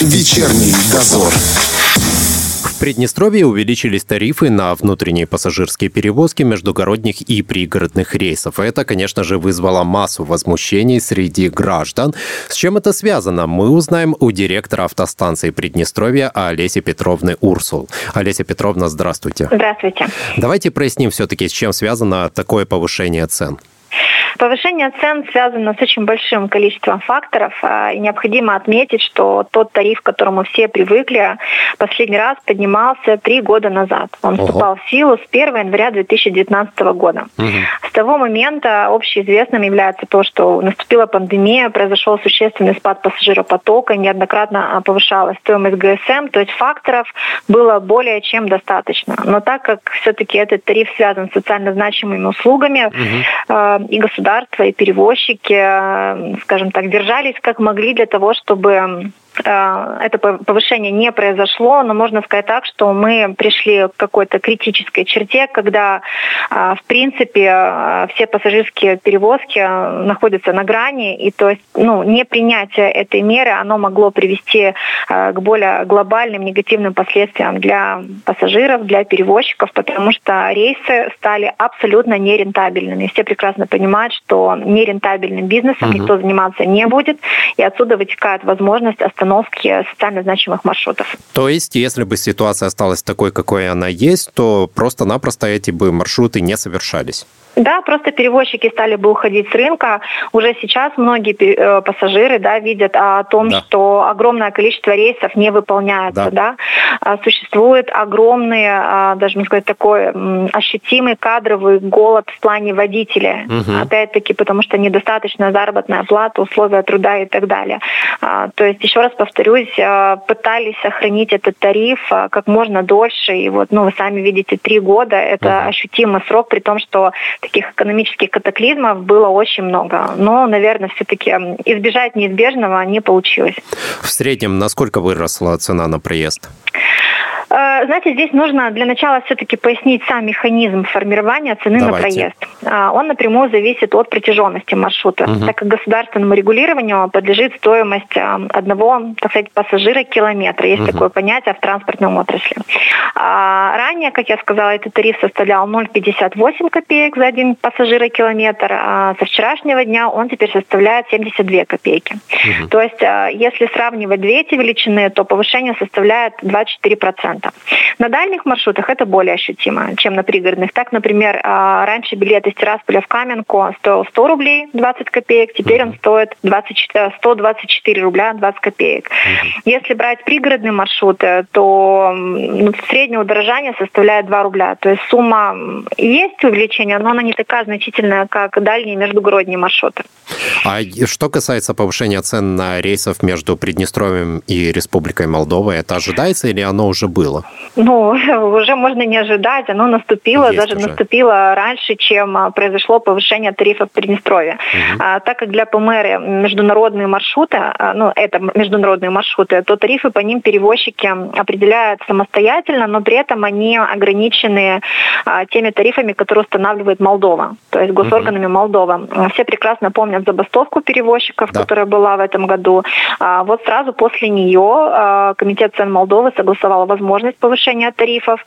Вечерний дозор. В Приднестровье увеличились тарифы на внутренние пассажирские перевозки междугородних и пригородных рейсов. Это, конечно же, вызвало массу возмущений среди граждан. С чем это связано, мы узнаем у директора автостанции Приднестровья Олеси Петровны Урсул. Олеся Петровна, здравствуйте. Здравствуйте. Давайте проясним все-таки, с чем связано такое повышение цен. Повышение цен связано с очень большим количеством факторов. А, и необходимо отметить, что тот тариф, к которому все привыкли, последний раз поднимался три года назад. Он Ого. вступал в силу с 1 января 2019 года. Угу. С того момента общеизвестным является то, что наступила пандемия, произошел существенный спад пассажиропотока, неоднократно а, повышалась стоимость ГСМ, то есть факторов было более чем достаточно. Но так как все-таки этот тариф связан с социально значимыми услугами, угу. и государство государство и перевозчики, э, скажем так, держались как могли для того, чтобы это повышение не произошло, но можно сказать так, что мы пришли к какой-то критической черте, когда, э, в принципе, э, все пассажирские перевозки находятся на грани, и то есть ну, не принятие этой меры, оно могло привести к более глобальным негативным последствиям для пассажиров, для перевозчиков, потому что рейсы стали абсолютно нерентабельными. Все прекрасно понимают, что нерентабельным бизнесом угу. никто заниматься не будет, и отсюда вытекает возможность остановки остановки социально значимых маршрутов. То есть, если бы ситуация осталась такой, какой она есть, то просто-напросто эти бы маршруты не совершались? Да, просто перевозчики стали бы уходить с рынка. Уже сейчас многие э, пассажиры да, видят о том, да. что огромное количество рейсов не выполняется. Да. Да? А, существует огромный, а, даже можно сказать, такой ощутимый кадровый голод в плане водителя. Угу. Опять-таки, потому что недостаточная заработная плата, условия труда и так далее. А, то есть, еще раз повторюсь, пытались сохранить этот тариф как можно дольше. И вот, ну, вы сами видите, три года – это угу. ощутимый срок, при том, что таких экономических катаклизмов было очень много. Но, наверное, все-таки избежать неизбежного не получилось. В среднем насколько выросла цена на проезд? Э, знаете, здесь нужно для начала все-таки пояснить сам механизм формирования цены Давайте. на проезд. А, он напрямую зависит от протяженности маршрута, угу. так как государственному регулированию подлежит стоимость а, одного, так сказать, пассажира километра. Есть угу. такое понятие в транспортном отрасли. Ранее, как я сказала, этот тариф составлял 0,58 копеек за один пассажира километр. А со вчерашнего дня он теперь составляет 72 копейки. Угу. То есть, если сравнивать две эти величины, то повышение составляет 24%. На дальних маршрутах это более ощутимо, чем на пригородных. Так, например, а, раньше билет из Тирасполя в Каменку стоил 100 рублей 20 копеек, теперь он стоит 24, 124 рубля 20 копеек. Если брать пригородные маршруты, то ну, среднее удорожание составляет 2 рубля. То есть сумма есть увеличение, но она не такая значительная, как дальние междугородние маршруты. А что касается повышения цен на рейсов между Приднестровьем и Республикой Молдова, это ожидается или оно уже было? Ну, уже можно не ожидать, оно наступило, Есть даже уже. наступило раньше, чем а, произошло повышение тарифов в Приднестровье. Угу. А, так как для ПМР международные маршруты, а, ну, это международные маршруты, то тарифы по ним перевозчики определяют самостоятельно, но при этом они ограничены а, теми тарифами, которые устанавливает Молдова, то есть госорганами угу. Молдова. Все прекрасно помнят забастовку перевозчиков, да. которая была в этом году. А, вот сразу после нее а, Комитет цен Молдовы согласовал возможность повышения тарифов.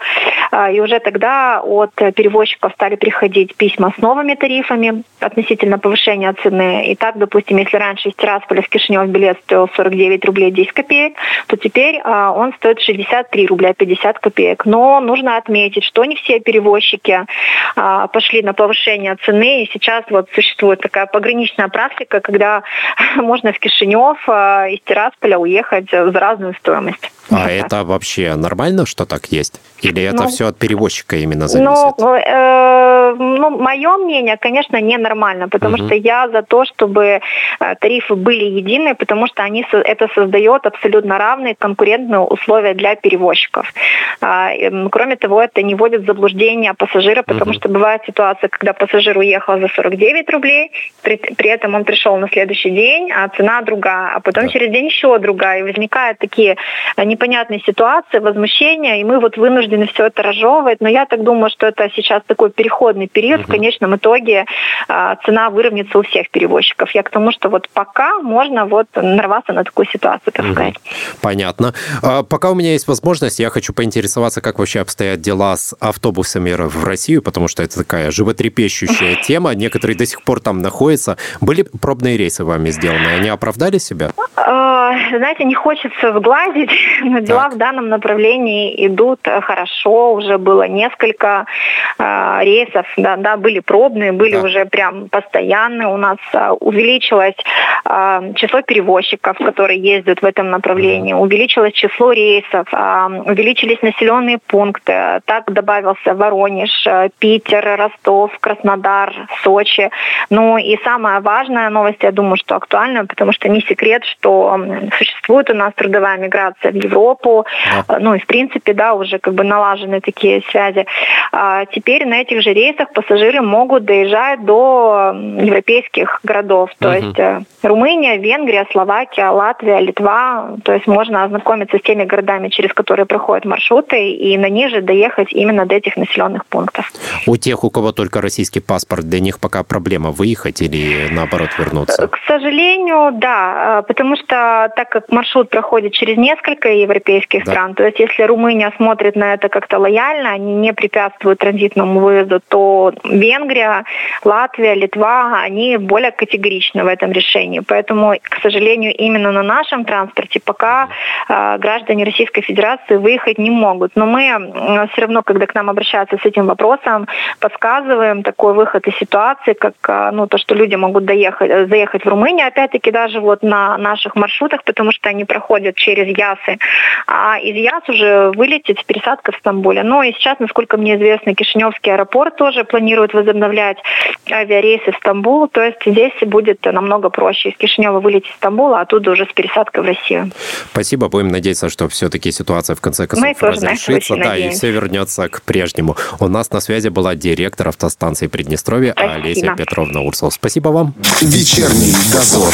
А, и уже тогда от перевозчиков стали приходить письма с новыми тарифами относительно повышения цены. И так, допустим, если раньше из Тирасполя в Кишинев билет стоил 49 рублей 10 копеек, то теперь он стоит 63 рубля 50 копеек. Но нужно отметить, что не все перевозчики пошли на повышение цены. И сейчас вот существует такая пограничная практика, когда можно в Кишинев э, из Тирасполя уехать за разную стоимость. А это вообще нормально, что так есть? Или это ну, все от перевозчика именно зависит? Ну, э, ну, мое мнение, конечно, ненормально, потому угу. что я за то, чтобы э, тарифы были единые, потому что они, это создает абсолютно равные конкурентные условия для перевозчиков. А, кроме того, это не вводит в заблуждение пассажира, потому угу. что бывает ситуация, когда пассажир уехал за 49 рублей, при, при этом он пришел на следующий день, а цена другая, а потом да. через день еще другая, и возникают такие непонятные ситуации, возмущения, и мы вот вынуждены все это разжевывать. Но я так думаю, что это сейчас такой переходный определенный период, угу. в конечном итоге а, цена выровняется у всех перевозчиков. Я к тому, что вот пока можно вот нарваться на такую ситуацию, так угу. сказать. Понятно. А, пока у меня есть возможность, я хочу поинтересоваться, как вообще обстоят дела с автобусами в Россию, потому что это такая животрепещущая тема. Некоторые до сих пор там находятся. Были пробные рейсы вами сделаны? Они оправдали себя? А, знаете, не хочется сглазить, но дела так. в данном направлении идут хорошо. Уже было несколько э, рейсов, да, да, были пробные, были да. уже прям постоянные. У нас э, увеличилось э, число перевозчиков, которые ездят в этом направлении, увеличилось число рейсов, э, увеличились населенные пункты. Так добавился Воронеж, Питер, Ростов, Краснодар, Сочи. Ну и самая важная новость, я думаю, что актуальна, потому что не секрет, что существует у нас трудовая миграция в Европу, да. ну и в принципе, да, уже как бы налажены такие связи. А теперь на этих же рейсах пассажиры могут доезжать до европейских городов, то угу. есть э, Румыния, Венгрия, Словакия, Латвия, Литва, то есть можно ознакомиться с теми городами, через которые проходят маршруты, и на них же доехать именно до этих населенных пунктов. У тех, у кого только российский паспорт, для них пока проблема выехать или наоборот вернуться? К сожалению, да, э, потому что так как маршрут проходит через несколько европейских да. стран, то есть если Румыния смотрит на это как-то лояльно, они не препятствуют транзитному выезду, то Венгрия, Латвия, Литва, они более категоричны в этом решении. Поэтому, к сожалению, именно на нашем транспорте пока э, граждане Российской Федерации выехать не могут. Но мы э, все равно, когда к нам обращаются с этим вопросом, подсказываем такой выход из ситуации, как э, ну, то, что люди могут доехать, заехать в Румынию, опять-таки даже вот на наших маршрутах, потому что они проходят через Ясы. А из Яс уже вылетит пересадка в Стамбуле. Ну и сейчас, насколько мне известно, Кишиневский аэропорт тоже планирует возобновлять авиарейсы в Стамбул. То есть здесь будет намного проще. Из Кишинева вылететь в Стамбул, а оттуда уже с пересадкой в Россию. Спасибо. Будем надеяться, что все-таки ситуация в конце концов Мы разрешится. Да, и все вернется к прежнему. У нас на связи была директор автостанции Приднестровья Олеся Петровна Урсул. Спасибо вам. Вечерний дозор.